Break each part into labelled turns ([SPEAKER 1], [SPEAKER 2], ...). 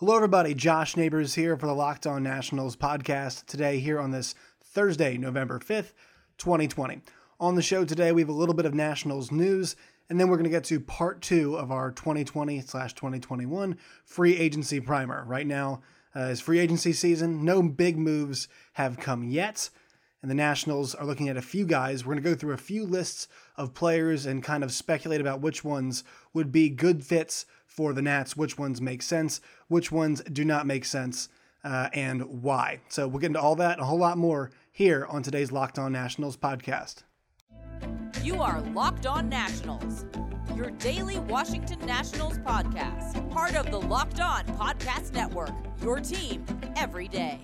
[SPEAKER 1] Hello, everybody. Josh Neighbors here for the Locked On Nationals podcast today, here on this Thursday, November 5th, 2020. On the show today, we have a little bit of Nationals news, and then we're going to get to part two of our 2020 slash 2021 free agency primer. Right now uh, is free agency season. No big moves have come yet and the Nationals are looking at a few guys. We're going to go through a few lists of players and kind of speculate about which ones would be good fits for the Nats, which ones make sense, which ones do not make sense, uh, and why. So we'll get into all that and a whole lot more here on today's Locked On Nationals podcast.
[SPEAKER 2] You are Locked On Nationals, your daily Washington Nationals podcast, part of the Locked On Podcast Network, your team every day.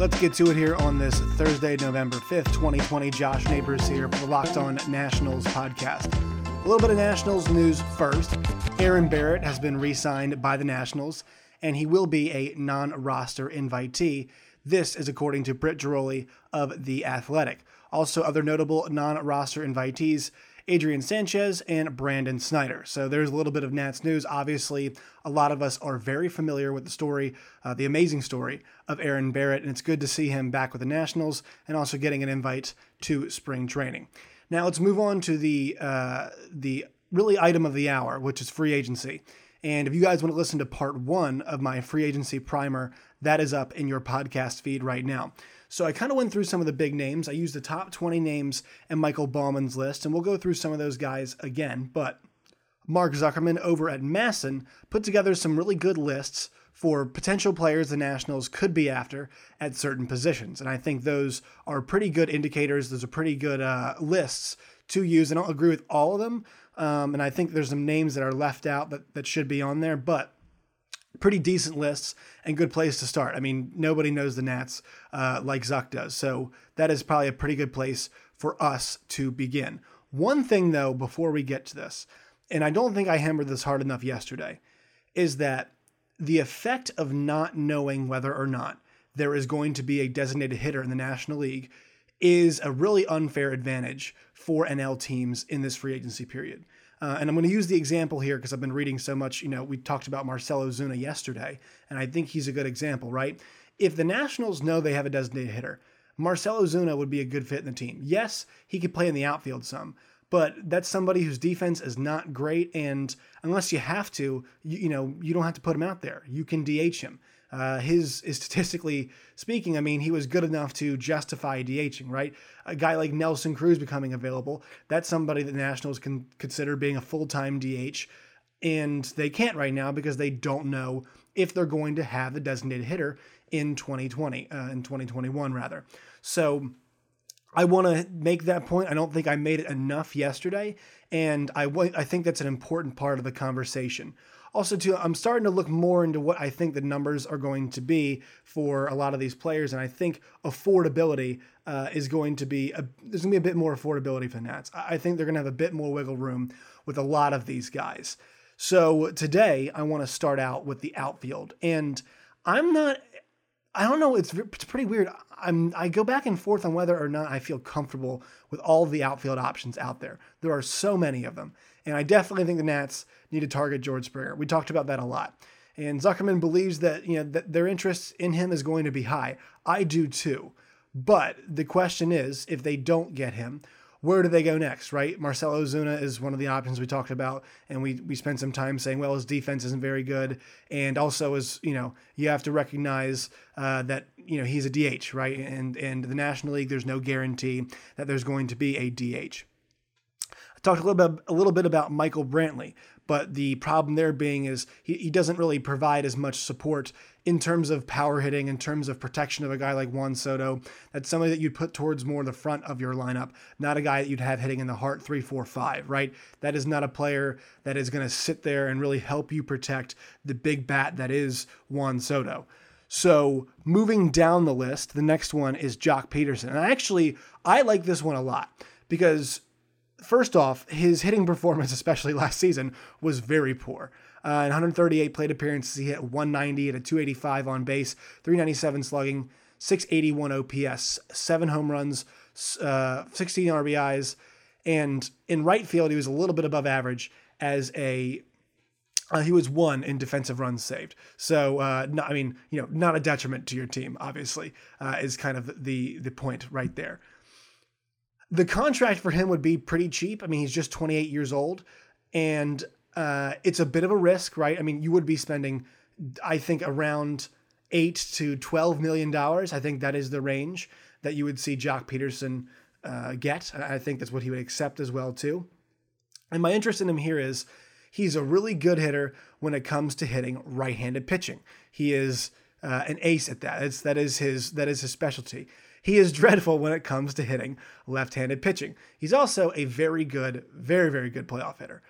[SPEAKER 1] Let's get to it here on this Thursday, November 5th, 2020. Josh Neighbors here for the Locked On Nationals podcast. A little bit of Nationals news first. Aaron Barrett has been re signed by the Nationals, and he will be a non roster invitee. This is according to Britt Ghiroli of The Athletic. Also, other notable non roster invitees Adrian Sanchez and Brandon Snyder. So there's a little bit of Nats news. Obviously, a lot of us are very familiar with the story, uh, the amazing story of Aaron Barrett, and it's good to see him back with the Nationals and also getting an invite to spring training. Now let's move on to the uh, the really item of the hour, which is free agency. And if you guys want to listen to part one of my free agency primer, that is up in your podcast feed right now. So I kind of went through some of the big names. I used the top 20 names and Michael Baumann's list, and we'll go through some of those guys again. But Mark Zuckerman over at MASN put together some really good lists for potential players the Nationals could be after at certain positions. And I think those are pretty good indicators. Those are pretty good uh, lists to use. I don't agree with all of them. Um, and I think there's some names that are left out that, that should be on there. But pretty decent lists and good place to start. I mean, nobody knows the Nats uh, like Zuck does, so that is probably a pretty good place for us to begin. One thing, though, before we get to this, and I don't think I hammered this hard enough yesterday, is that the effect of not knowing whether or not there is going to be a designated hitter in the National League is a really unfair advantage for NL teams in this free agency period. Uh, and I'm going to use the example here because I've been reading so much. You know, we talked about Marcell Ozuna yesterday, and I think he's a good example, right? If the Nationals know they have a designated hitter, Marcell Ozuna would be a good fit in the team. Yes, he could play in the outfield some, but that's somebody whose defense is not great. And unless you have to, you, you know, you don't have to put him out there. You can DH him. Uh, his is statistically speaking, I mean, he was good enough to justify DHing, right? A guy like Nelson Cruz becoming available, that's somebody the Nationals can consider being a full time DH. And they can't right now because they don't know if they're going to have a designated hitter in 2020, uh, in 2021, rather. So I want to make that point. I don't think I made it enough yesterday. And I, w- I think that's an important part of the conversation. Also, too, I'm starting to look more into what I think the numbers are going to be for a lot of these players, and I think affordability uh, is going to be a, there's going to be a bit more affordability for the Nats. I think they're going to have a bit more wiggle room with a lot of these guys. So today, I want to start out with the outfield, and I'm not. I don't know. It's it's pretty weird. I'm I go back and forth on whether or not I feel comfortable with all the outfield options out there. There are so many of them, and I definitely think the Nats need to target George Springer. We talked about that a lot. And Zuckerman believes that you know that their interest in him is going to be high. I do too. But the question is, if they don't get him, where do they go next, right? Marcell Ozuna is one of the options we talked about, and we we spent some time saying, well, his defense isn't very good, and also is you know you have to recognize uh, that you know he's a DH, right? And and the National League, there's no guarantee that there's going to be a DH. I talked a little bit a little bit about Michael Brantley. But the problem there being is he, he doesn't really provide as much support in terms of power hitting, in terms of protection of a guy like Juan Soto. That's somebody that you'd put towards more the front of your lineup, not a guy that you'd have hitting in the heart three, four, five, right? That is not a player that is going to sit there and really help you protect the big bat that is Juan Soto. So moving down the list, the next one is Joc Pederson. And actually, I like this one a lot because first off, his hitting performance, especially last season, was very poor. Uh, in 138 plate appearances, he hit 190 at a 285 on base, 397 slugging, 681 OPS, seven home runs, uh, 16 RBIs, and in right field he was a little bit above average as a Uh, he was one in defensive runs saved. So, uh, not, I mean, you know, not a detriment to your team. Obviously, uh, is kind of the the point right there. The contract for him would be pretty cheap. I mean, he's just 28 years old, and uh, it's a bit of a risk, right? I mean, you would be spending, I think, around eight to 12 million dollars. I think that is the range that you would see Joc Pederson uh, get. I think that's what he would accept as well too. And my interest in him here is he's a really good hitter when it comes to hitting right-handed pitching. He is uh, an ace at that. It's, that is his that is his specialty. He is dreadful when it comes to hitting left-handed pitching. He's also a very good, very very good playoff hitter.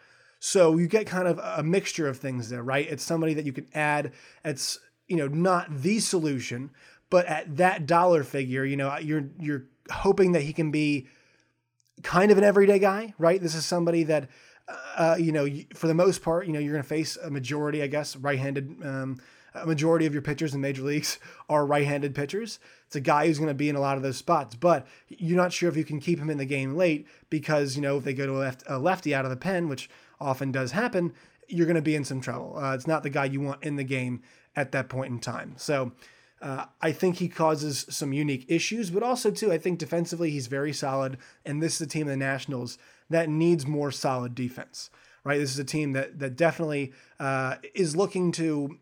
[SPEAKER 1] So you get kind of a mixture of things there, right? It's somebody that you can add. It's you know not the solution, but at that dollar figure, you know you're you're hoping that he can be kind of an everyday guy, right? This is somebody that uh, you know for the most part, you know you're going to face a majority, I guess, right-handed. Um, a majority of your pitchers in major leagues are right-handed pitchers. It's a guy who's going to be in a lot of those spots, but you're not sure if you can keep him in the game late because you know if they go to a, left, a lefty out of the pen, which often does happen, you're going to be in some trouble. Uh, it's not the guy you want in the game at that point in time. So uh, I think he causes some unique issues, but also too, I think defensively he's very solid, and this is a team of the Nationals that needs more solid defense. Right, this is a team that that definitely uh, is looking to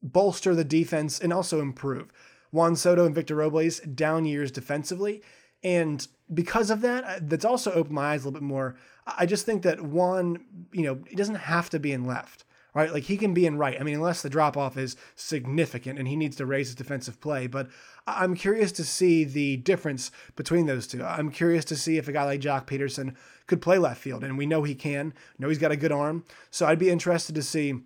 [SPEAKER 1] bolster the defense and also improve. Juan Soto and Victor Robles down years defensively, and because of that, uh, that's also opened my eyes a little bit more. I just think that Juan, you know, he doesn't have to be in left right? Like he can be in right. I mean, unless the drop off is significant and he needs to raise his defensive play. But I'm curious to see the difference between those two. I'm curious to see if a guy like Joc Pederson could play left field, and we know he can. Know he's got a good arm. So I'd be interested to see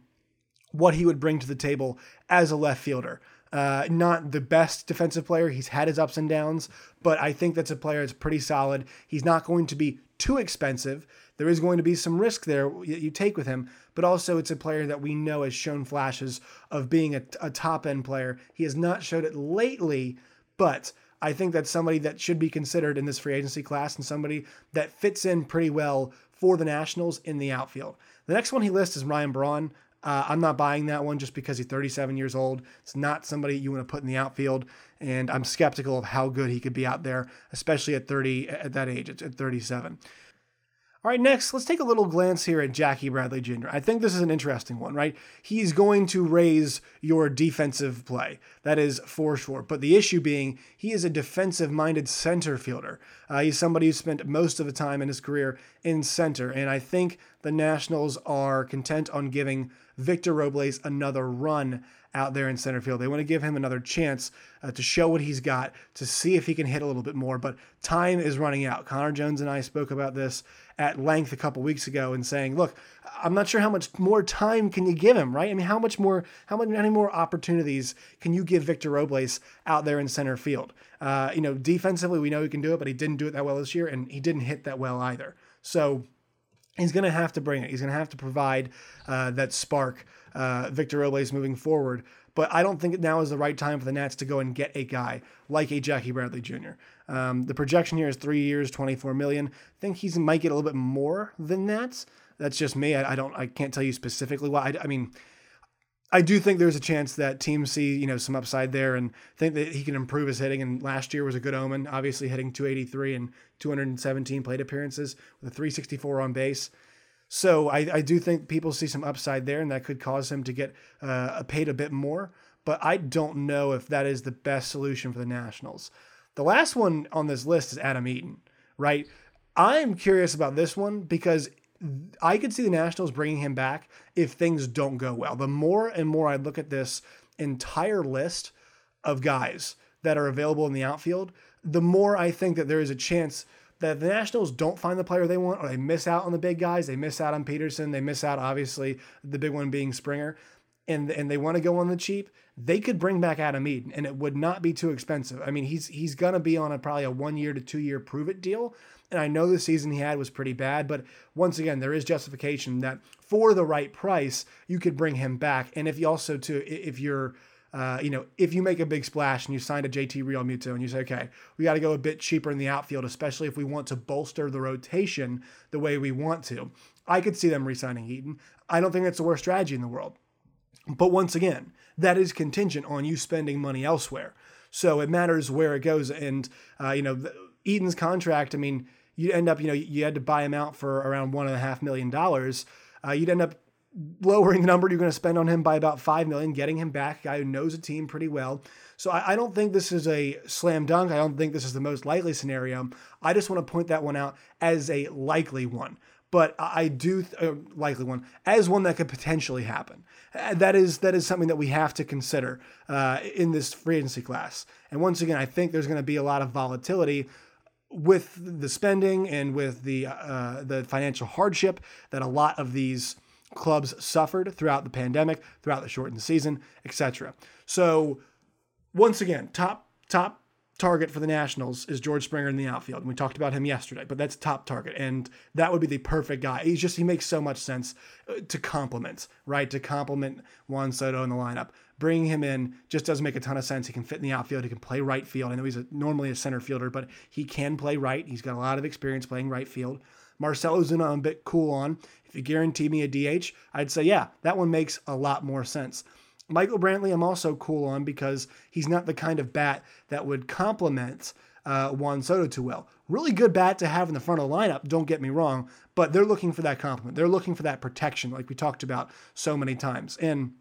[SPEAKER 1] what he would bring to the table as a left fielder. Uh, not the best defensive player. He's had his ups and downs, but I think that's a player that's pretty solid. He's not going to be too expensive. There is going to be some risk there that you take with him, but also it's a player that we know has shown flashes of being a, a top end player. He has not showed it lately, but I think that's somebody that should be considered in this free agency class and somebody that fits in pretty well for the Nationals in the outfield. The next one he lists is Ryan Braun. Uh, I'm not buying that one just because he's 37 years old. It's not somebody you want to put in the outfield, and I'm skeptical of how good he could be out there, especially at 30 at that age, at 37. All right, next, let's take a little glance here at Jackie Bradley Jr. I think this is an interesting one, right? He's going to raise your defensive play. That is for sure. But the issue being, he is a defensive minded center fielder. Uh, he's somebody who spent most of the time in his career in center. And I think the Nationals are content on giving Victor Robles another run out there in center field. They want to give him another chance uh, to show what he's got, to see if he can hit a little bit more. But time is running out. Connor Jones and I spoke about this at length a couple weeks ago and saying, look, I'm not sure how much more time can you give him, right? I mean, how much more, how many more opportunities can you give Victor Robles out there in center field? Uh, you know, defensively, we know he can do it, but he didn't do it that well this year, and he didn't hit that well either. So he's going to have to bring it. He's going to have to provide uh, that spark, uh, Victor Robles moving forward. But I don't think now is the right time for the Nats to go and get a guy like a Jackie Bradley Jr. Um, the projection here is three years, 24 million. I think he might get a little bit more than that. That's just me. I, I don't. I can't tell you specifically why. I, I mean, I do think there's a chance that teams see you know some upside there and think that he can improve his hitting. And last year was a good omen. Obviously, hitting 283 and 217 plate appearances with a 364 on base. So I, I do think people see some upside there, and that could cause him to get uh, paid a bit more. But I don't know if that is the best solution for the Nationals. The last one on this list is Adam Eaton, right? I'm curious about this one because I could see the Nationals bringing him back if things don't go well. The more and more I look at this entire list of guys that are available in the outfield, the more I think that there is a chance that the Nationals don't find the player they want, or they miss out on the big guys. They miss out on Pederson. They miss out, obviously, the big one being Springer, and and they want to go on the cheap. They could bring back Adam Eaton, and it would not be too expensive. I mean, he's he's gonna be on a probably a one year to two year prove it deal. And I know the season he had was pretty bad, but once again, there is justification that for the right price, you could bring him back. And if you also to if you're uh, you know, if you make a big splash and you signed a JT Realmuto and you say, okay, we got to go a bit cheaper in the outfield, especially if we want to bolster the rotation the way we want to, I could see them re-signing Eaton. I don't think that's the worst strategy in the world. But once again, that is contingent on you spending money elsewhere. So it matters where it goes. And, uh, you know, Eaton's contract, I mean, you end up, you know, you had to buy him out for around one and a half million dollars. Uh, you'd end up lowering the number you're going to spend on him by about five million, getting him back, a guy who knows a team pretty well. So I, I, don't think this is a slam dunk. I don't think this is the most likely scenario. I just want to point that one out as a likely one. But I do uh, likely one as one that could potentially happen. Uh, that is that is something that we have to consider uh, in this free agency class. And once again, I think there's going to be a lot of volatility with the spending and with the uh, the financial hardship that a lot of these clubs suffered throughout the pandemic, throughout the shortened season, etc. So once again, top top target for the Nationals is George Springer in the outfield. And we talked about him yesterday, but that's top target. And that would be the perfect guy. He's just, he makes so much sense uh, to complement, right? To complement Juan Soto in the lineup. Bringing him in just doesn't make a ton of sense. He can fit in the outfield. He can play right field. I know he's a, normally a center fielder, but he can play right. He's got a lot of experience playing right field. Marcell Ozuna, I'm a bit cool on. If you guarantee me a DH, I'd say, yeah, that one makes a lot more sense. Michael Brantley, I'm also cool on because he's not the kind of bat that would complement uh, Juan Soto too well. Really good bat to have in the front of the lineup, don't get me wrong, but they're looking for that compliment. They're looking for that protection, like we talked about so many times. And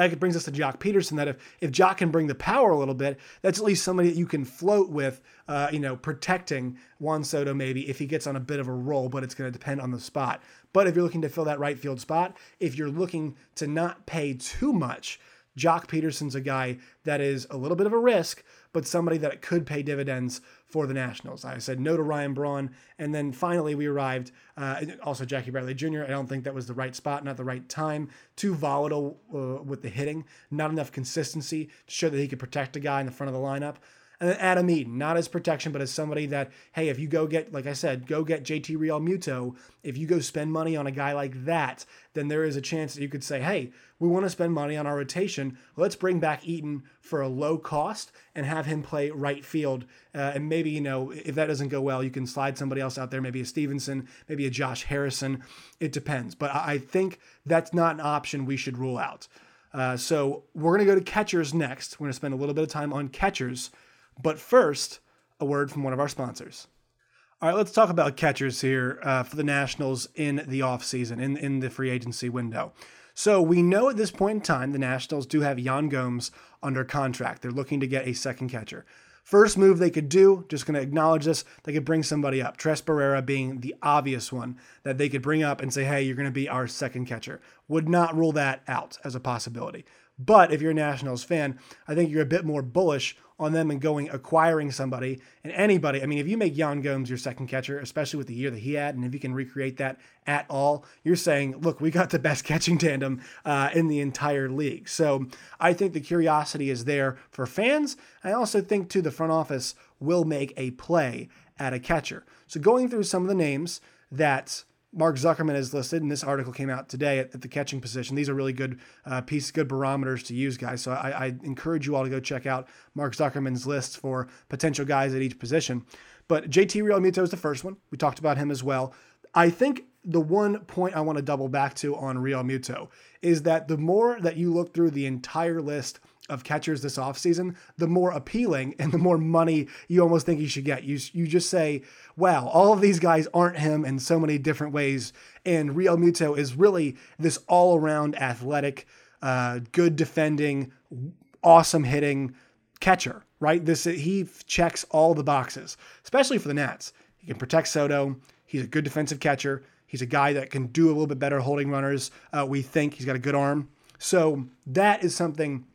[SPEAKER 1] that brings us to Joc Pederson. That if if Joc can bring the power a little bit, that's at least somebody that you can float with. Uh, you know, protecting Juan Soto maybe if he gets on a bit of a roll, but it's going to depend on the spot. But if you're looking to fill that right field spot, if you're looking to not pay too much, Joc Pederson's a guy that is a little bit of a risk, but somebody that could pay dividends for the Nationals. I said no to Ryan Braun, and then finally we arrived. Uh, also, Jackie Bradley Jr. I don't think that was the right spot, not the right time. Too volatile uh, with the hitting, not enough consistency to show that he could protect a guy in the front of the lineup. And then Adam Eaton, not as protection, but as somebody that, hey, if you go get, like I said, go get JT Realmuto, if you go spend money on a guy like that, then there is a chance that you could say, hey, we want to spend money on our rotation. Let's bring back Eaton for a low cost and have him play right field. Uh, and maybe, you know, if that doesn't go well, you can slide somebody else out there, maybe a Stevenson, maybe a Josh Harrison. It depends. But I think that's not an option we should rule out. Uh, so we're going to go to catchers next. We're going to spend a little bit of time on catchers. But first, a word from one of our sponsors. All right, let's talk about catchers here uh, for the Nationals in the offseason, in, in the free agency window. So we know at this point in time, the Nationals do have Yan Gomes under contract. They're looking to get a second catcher. First move they could do, just going to acknowledge this, they could bring somebody up. Tres Barrera being the obvious one that they could bring up and say, hey, you're going to be our second catcher. Would not rule that out as a possibility. But if you're a Nationals fan, I think you're a bit more bullish on them and going acquiring somebody and anybody. I mean, if you make Yan Gomes your second catcher, especially with the year that he had, and if you can recreate that at all, you're saying, look, we got the best catching tandem uh, in the entire league. So I think the curiosity is there for fans. I also think, too, the front office will make a play at a catcher. So going through some of the names that Mark Zuckerman is listed, and this article came out today at, at the catching position. These are really good uh, good barometers to use, guys. So I, I, encourage you all to go check out Mark Zuckerman's list for potential guys at each position. But JT Realmuto is the first one. We talked about him as well. I think the one point I want to double back to on Realmuto is that the more that you look through the entire list of catchers this offseason, the more appealing and the more money you almost think you should get. You, you just say, wow, all of these guys aren't him in so many different ways. And Realmuto is really this all around athletic, uh, good defending, awesome hitting catcher, right? This He checks all the boxes, especially for the Nats. He can protect Soto. He's a good defensive catcher. He's a guy that can do a little bit better holding runners. Uh, we think he's got a good arm. So that is something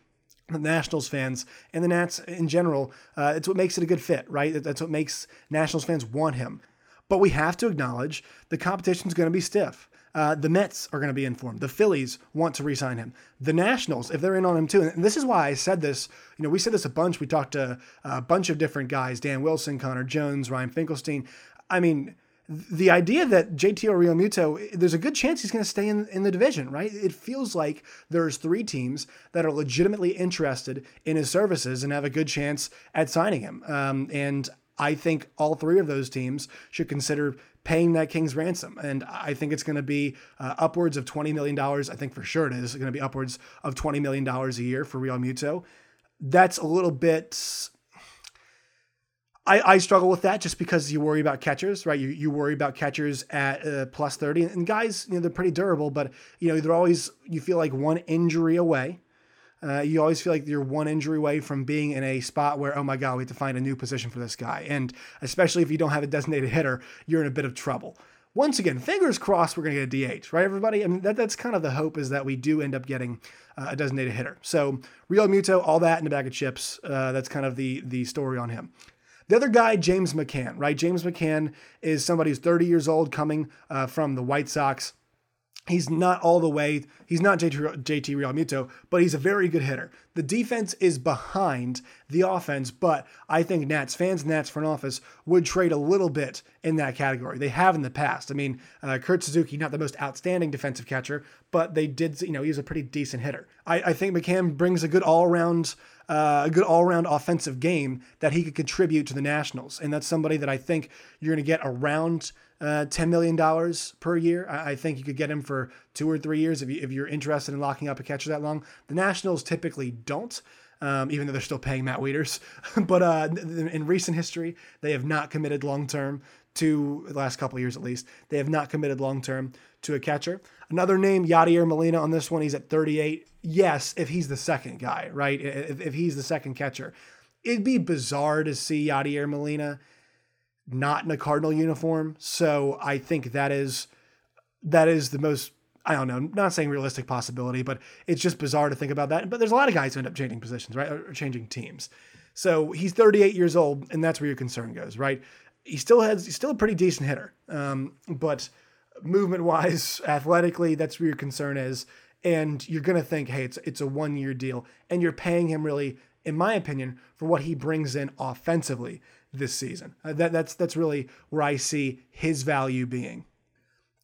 [SPEAKER 1] the Nationals fans and the Nats in general, uh, it's what makes it a good fit, right? That's what makes Nationals fans want him. But we have to acknowledge the competition is going to be stiff. Uh, the Mets are going to be informed. The Phillies want to re-sign him. The Nationals, if they're in on him too, and this is why I said this. You know, we said this a bunch. We talked to a bunch of different guys: Dan Wilson, Connor Jones, Ryan Finkelstein. I mean, the idea that JT Realmuto, there's a good chance he's going to stay in, in the division, right? It feels like there's three teams that are legitimately interested in his services and have a good chance at signing him. Um, and I think all three of those teams should consider paying that king's ransom. And I think it's going to be uh, upwards of $20 million. I think for sure it is going to be upwards of $20 million a year for Realmuto. That's a little bit I, I struggle with that just because you worry about catchers, right? You, you worry about catchers at uh, plus 30. And guys, you know, they're pretty durable, but, you know, they're always, you feel like one injury away. Uh, you always feel like you're one injury away from being in a spot where, oh my God, we have to find a new position for this guy. And especially if you don't have a designated hitter, you're in a bit of trouble. Once again, fingers crossed we're going to get a DH, right, everybody? I mean, that, that's kind of the hope is that we do end up getting uh, a designated hitter. So, Realmuto, all that in a bag of chips. Uh, that's kind of the the story on him. The other guy, James McCann, right? James McCann is somebody who's 30 years old coming uh, from the White Sox. He's not all the way, he's not JT, JT Realmuto, but he's a very good hitter. The defense is behind the offense, but I think Nats fans, Nats front office would trade a little bit in that category. They have in the past. I mean, uh, Kurt Suzuki, not the most outstanding defensive catcher, but they did, you know, he was a pretty decent hitter. I, I think McCann brings a good all around uh, a good all around offensive game that he could contribute to the Nationals. And that's somebody that I think you're going to get around uh, $10 million per year. I, I, think you could get him for two or three years if, you, if you're interested in locking up a catcher that long. The Nationals typically don't. Um, even though they're still paying Matt Wieters. but uh, in recent history, they have not committed long term to the last couple years at least. They have not committed long term to a catcher. Another name, Yadier Molina on this one. He's at 38. Yes, if he's the second guy, right? If, if he's the second catcher, it'd be bizarre to see Yadier Molina not in a Cardinal uniform. So I think that is that is the most I don't know, not saying realistic possibility, but it's just bizarre to think about that. But there's a lot of guys who end up changing positions, right? Or changing teams. So he's 38 years old, and that's where your concern goes, right? He still has he's still a pretty decent hitter, um, but movement wise, athletically, that's where your concern is. And you're going to think, hey, it's, it's a one year deal. And you're paying him really, in my opinion, for what he brings in offensively this season. Uh, that, that's, that's really where I see his value being.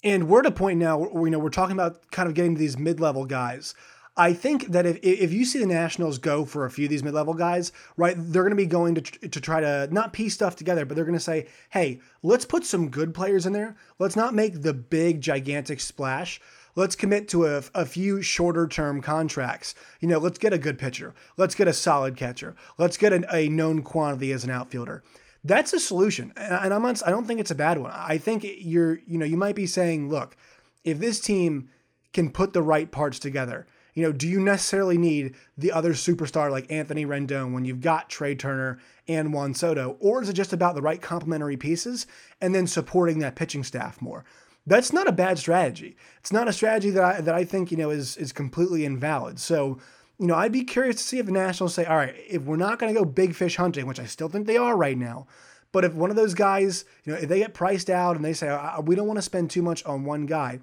[SPEAKER 1] And we're at a point now where, you know, we're talking about kind of getting to these mid level guys. I think that if, if you see the Nationals go for a few of these mid level guys, right, they're going to be going to, to try to not piece stuff together, but they're going to say, hey, let's put some good players in there. Let's not make the big, gigantic splash. Let's commit to a, a few shorter term contracts. You know, let's get a good pitcher. Let's get a solid catcher. Let's get an, a known quantity as an outfielder. That's a solution. And I'm I don't think it's a bad one. I think you're, you know, you might be saying, look, if this team can put the right parts together, you know, do you necessarily need the other superstar like Anthony Rendon when you've got Trea Turner and Juan Soto? Or is it just about the right complementary pieces and then supporting that pitching staff more? That's not a bad strategy. It's not a strategy that I, that I think, you know, is, is completely invalid. So, you know, I'd be curious to see if the Nationals say, all right, if we're not going to go big fish hunting, which I still think they are right now, but if one of those guys, you know, if they get priced out and they say, we don't want to spend too much on one guy,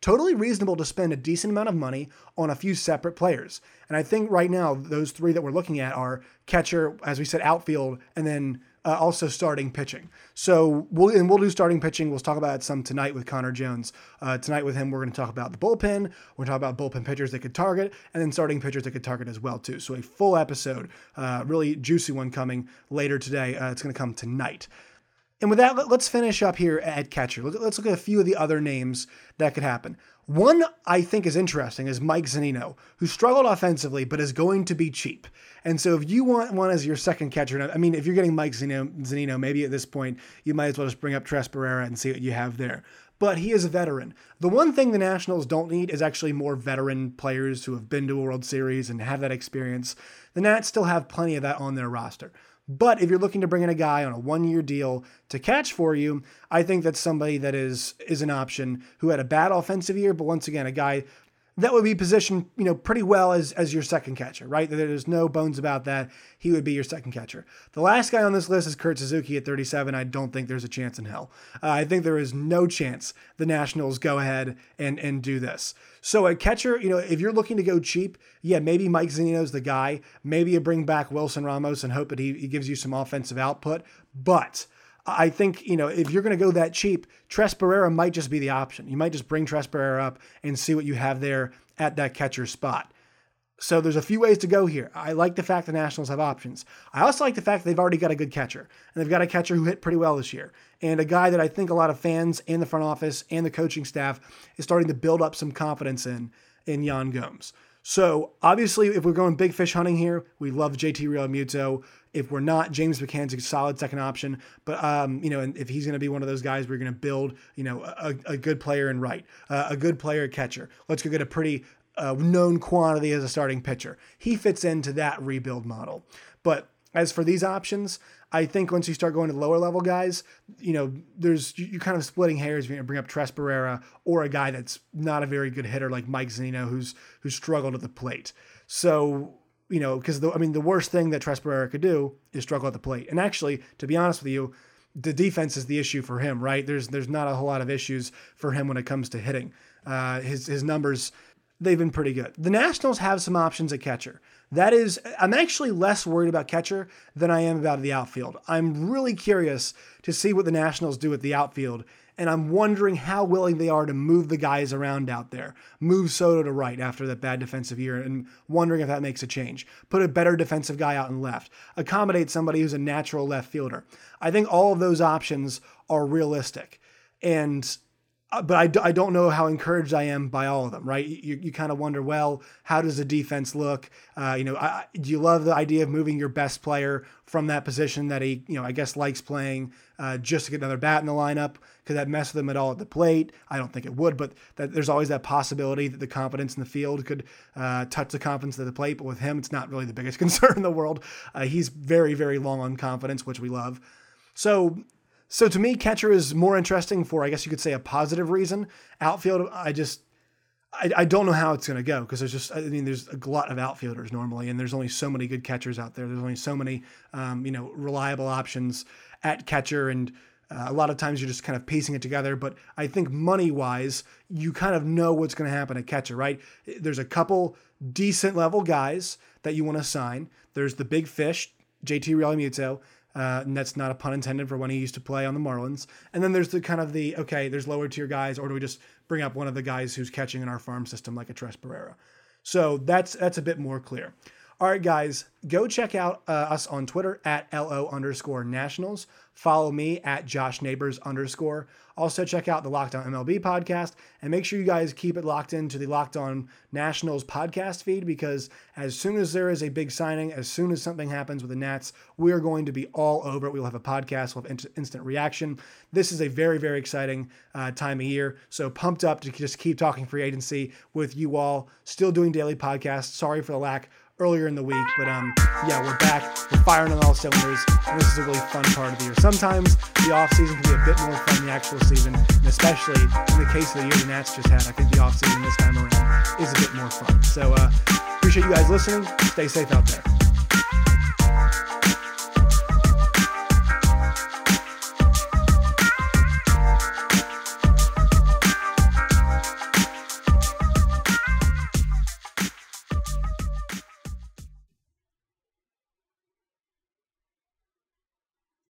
[SPEAKER 1] totally reasonable to spend a decent amount of money on a few separate players. And I think right now, those three that we're looking at are catcher, as we said, outfield, and then uh, also starting pitching. So we'll and we'll do starting pitching. We'll talk about some tonight with Connor Jones. Uh, tonight with him, we're going to talk about the bullpen. We're going to talk about bullpen pitchers that could target, and then starting pitchers that could target as well too. So a full episode, uh, really juicy one coming later today. Uh, it's going to come tonight. And with that, let's finish up here at catcher. Let's look at a few of the other names that could happen. One I think is interesting is Mike Zunino, who struggled offensively but is going to be cheap. And so if you want one as your second catcher, I mean, if you're getting Mike Zunino, maybe at this point you might as well just bring up Tres Barrera and see what you have there. But he is a veteran. The one thing the Nationals don't need is actually more veteran players who have been to a World Series and have that experience. The Nats still have plenty of that on their roster. But if you're looking to bring in a guy on a one-year deal to catch for you, I think that's somebody that is is an option who had a bad offensive year, but once again, a guy that would be positioned, you know, pretty well as as your second catcher, right? There's no bones about that. He would be your second catcher. The last guy on this list is Kurt Suzuki at 37. I don't think there's a chance in hell. Uh, I think there is no chance the Nationals go ahead and and do this. So a catcher, you know, if you're looking to go cheap, yeah, maybe Mike Zunino's the guy. Maybe you bring back Wilson Ramos and hope that he, he gives you some offensive output. But I think, you know, if you're going to go that cheap, Tres Barrera might just be the option. You might just bring Tres Barrera up and see what you have there at that catcher spot. So there's a few ways to go here. I like the fact the Nationals have options. I also like the fact they've already got a good catcher, and they've got a catcher who hit pretty well this year, and a guy that I think a lot of fans and the front office and the coaching staff is starting to build up some confidence in in Yan Gomes. So obviously, if we're going big fish hunting here, we love JT Realmuto. If we're not, James McCann's a solid second option. But um, you know, and if he's going to be one of those guys, we're going to build, you know, a, a good player in right, uh, a good player catcher. Let's go get a pretty uh, known quantity as a starting pitcher. He fits into that rebuild model. But as for these options, I think once you start going to lower level guys, you know, there's you're kind of splitting hairs if you bring up Tres Barrera or a guy that's not a very good hitter like Mike Zunino, who's who's struggled at the plate. So you know, because I mean, the worst thing that Tres Barrera could do is struggle at the plate. And actually, to be honest with you, the defense is the issue for him, right? There's there's not a whole lot of issues for him when it comes to hitting. Uh, his his numbers they've been pretty good. The Nationals have some options at catcher. That is, I'm actually less worried about catcher than I am about the outfield. I'm really curious to see what the Nationals do at the outfield, and I'm wondering how willing they are to move the guys around out there. Move Soto to right after that bad defensive year, and wondering if that makes a change. Put a better defensive guy out in left. Accommodate somebody who's a natural left fielder. I think all of those options are realistic. And but I, I don't know how encouraged I am by all of them, right? You, you kind of wonder, well, how does the defense look? Uh, you know, I, do you love the idea of moving your best player from that position that he, you know, I guess likes playing uh, just to get another bat in the lineup? Could that mess with him at all at the plate? I don't think it would, but that, there's always that possibility that the confidence in the field could uh, touch the confidence at the plate. But with him, it's not really the biggest concern in the world. Uh, he's very, very long on confidence, which we love. So so to me, catcher is more interesting for, I guess you could say, a positive reason. Outfield, I just, I, I don't know how it's going to go because there's just, I mean, there's a lot of outfielders normally, and there's only so many good catchers out there. There's only so many, um, you know, reliable options at catcher, and uh, a lot of times you're just kind of piecing it together. But I think money wise, you kind of know what's going to happen at catcher, right? There's a couple decent level guys that you want to sign. There's the big fish, JT Realmuto uh, and that's not a pun intended for when he used to play on the Marlins. And then there's the kind of the okay, there's lower tier guys, or do we just bring up one of the guys who's catching in our farm system like a Tres Barrera? So that's that's a bit more clear. All right, guys, go check out uh, us on Twitter at LO underscore nationals. Follow me at Josh Neighbors underscore. Also, check out the Locked On MLB podcast and make sure you guys keep it locked into the Locked On Nationals podcast feed because as soon as there is a big signing, as soon as something happens with the Nats, we are going to be all over it. We'll have a podcast, we'll have instant reaction. This is a very, very exciting uh, time of year. So pumped up to just keep talking free agency with you all. Still doing daily podcasts. Sorry for the lack earlier in the week. But um, yeah, we're back. We're firing on all cylinders. And this is a really fun part of the year. Sometimes the off season can be a bit more fun than the actual season, and especially in the case of the year the Nats just had. I think the off season this time around is a bit more fun. So uh, appreciate you guys listening. Stay safe out there.